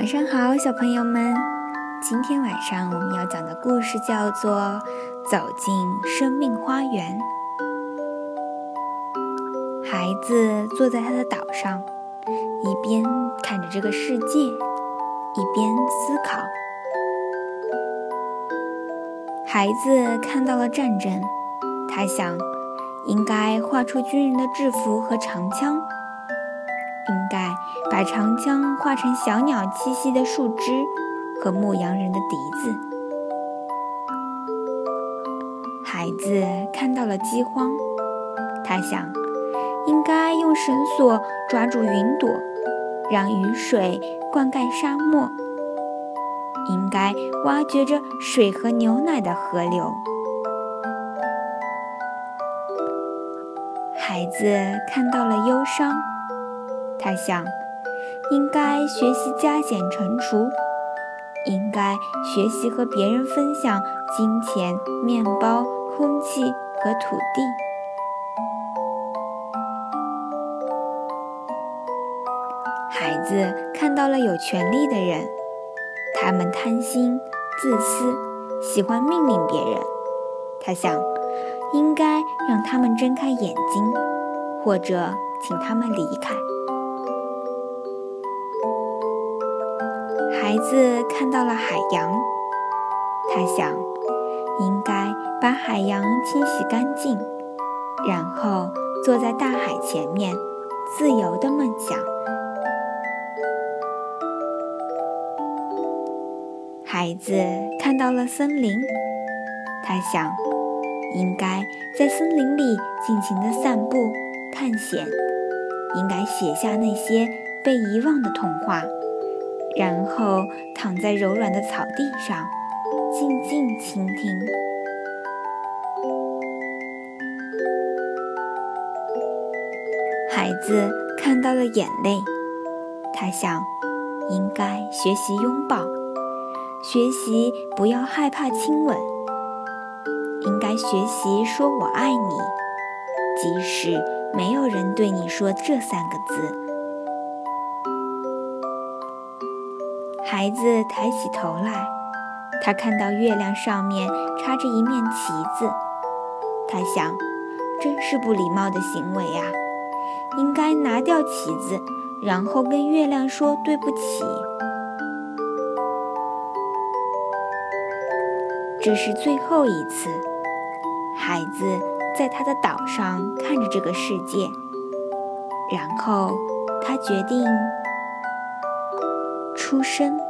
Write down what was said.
晚上好，小朋友们。今天晚上我们要讲的故事叫做《走进生命花园》。孩子坐在他的岛上，一边看着这个世界，一边思考。孩子看到了战争，他想，应该画出军人的制服和长枪，应该把长枪画成小鸟栖息的树枝和牧羊人的笛子。孩子看到了饥荒，他想，应该用绳索抓住云朵，让雨水灌溉沙漠。应该挖掘着水和牛奶的河流。孩子看到了忧伤，他想，应该学习加减乘除，应该学习和别人分享金钱、面包、空气和土地。孩子看到了有权利的人。他们贪心、自私，喜欢命令别人。他想，应该让他们睁开眼睛，或者请他们离开。孩子看到了海洋，他想，应该把海洋清洗干净，然后坐在大海前面，自由的梦想。孩子看到了森林，他想，应该在森林里尽情的散步、探险，应该写下那些被遗忘的童话，然后躺在柔软的草地上，静静倾听。孩子看到了眼泪，他想，应该学习拥抱。学习不要害怕亲吻，应该学习说我爱你，即使没有人对你说这三个字。孩子抬起头来，他看到月亮上面插着一面旗子，他想，真是不礼貌的行为呀，应该拿掉旗子，然后跟月亮说对不起。这是最后一次，孩子在他的岛上看着这个世界，然后他决定出身。